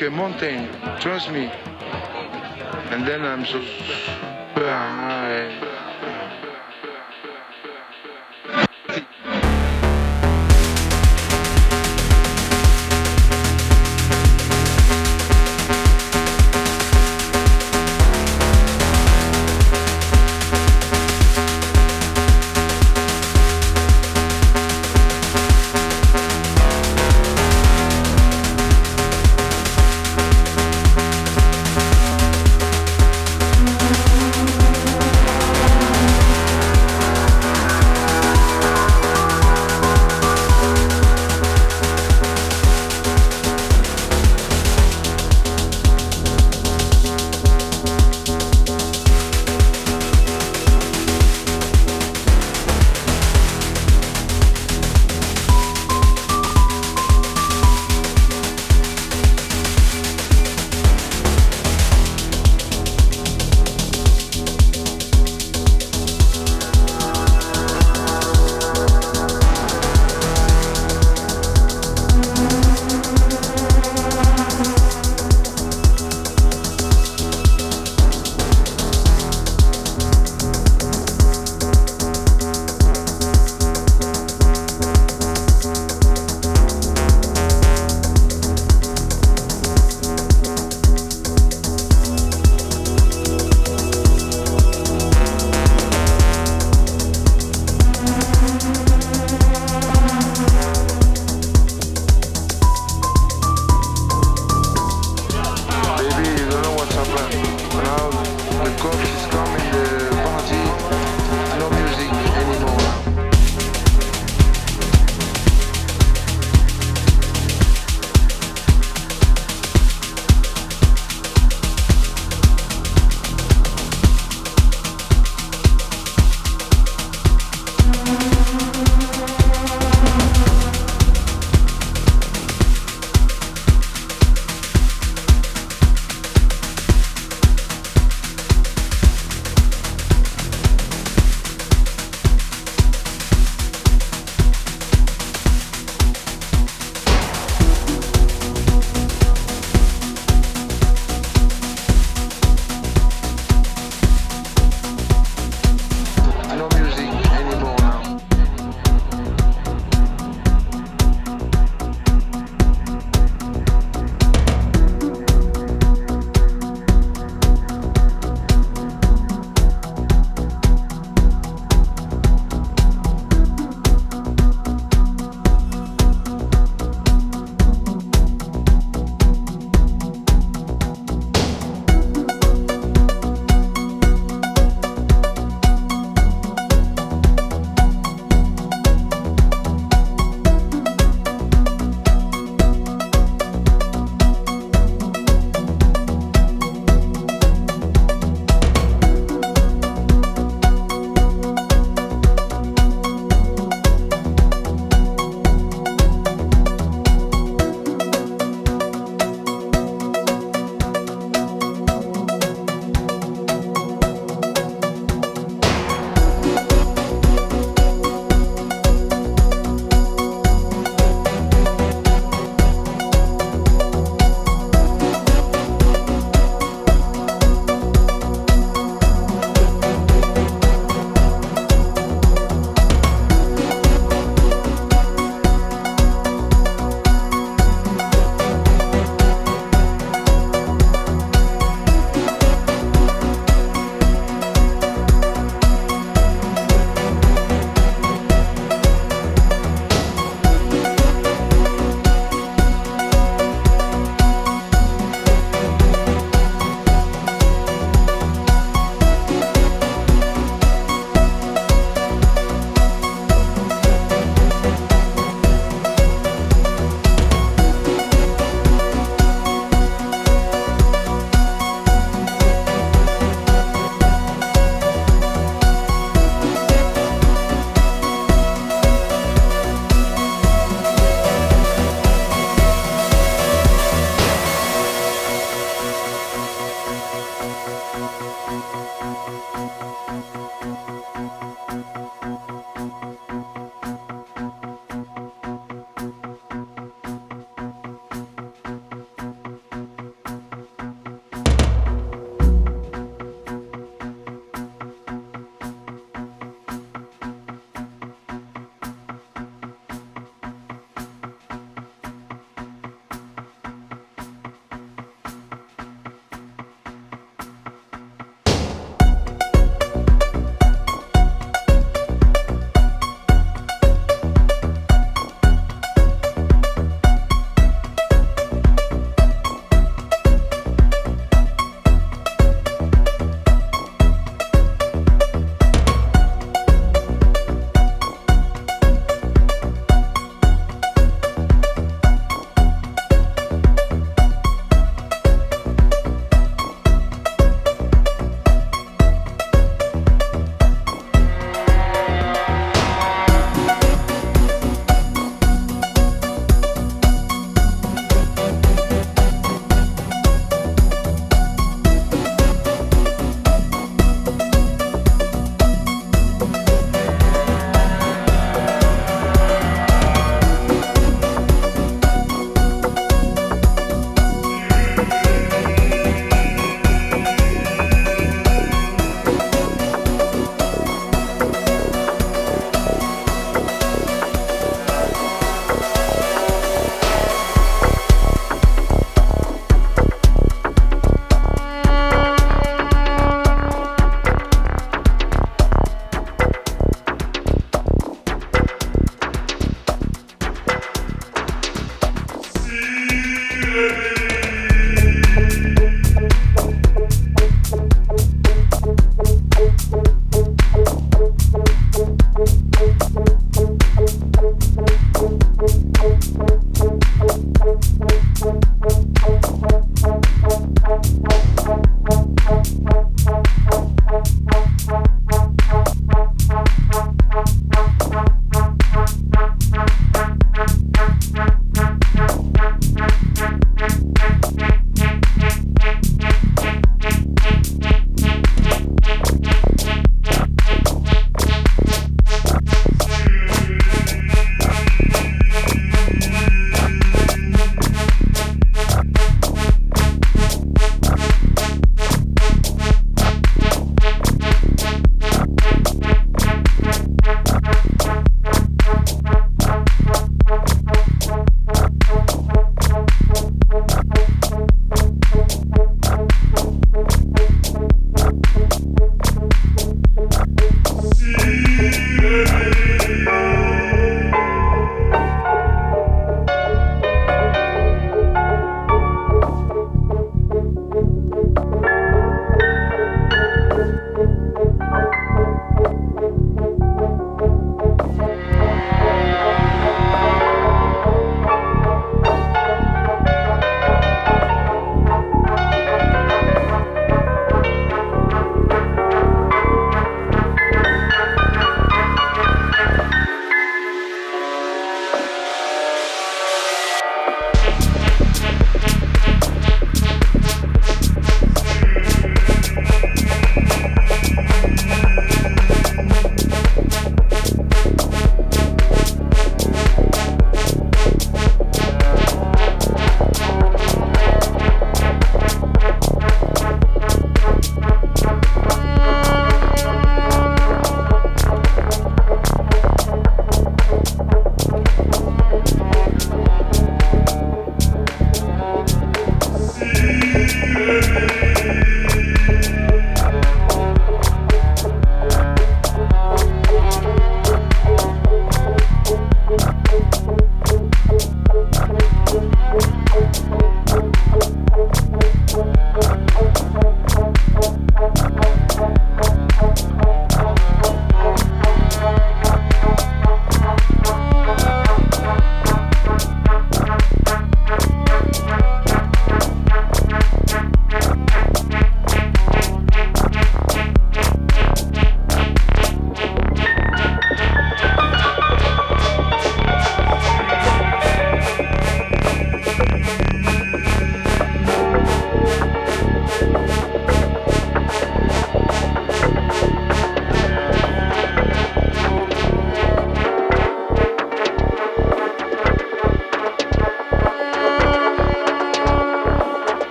like a mountain. Trust me. And then I'm so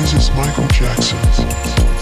this is Michael Jackson.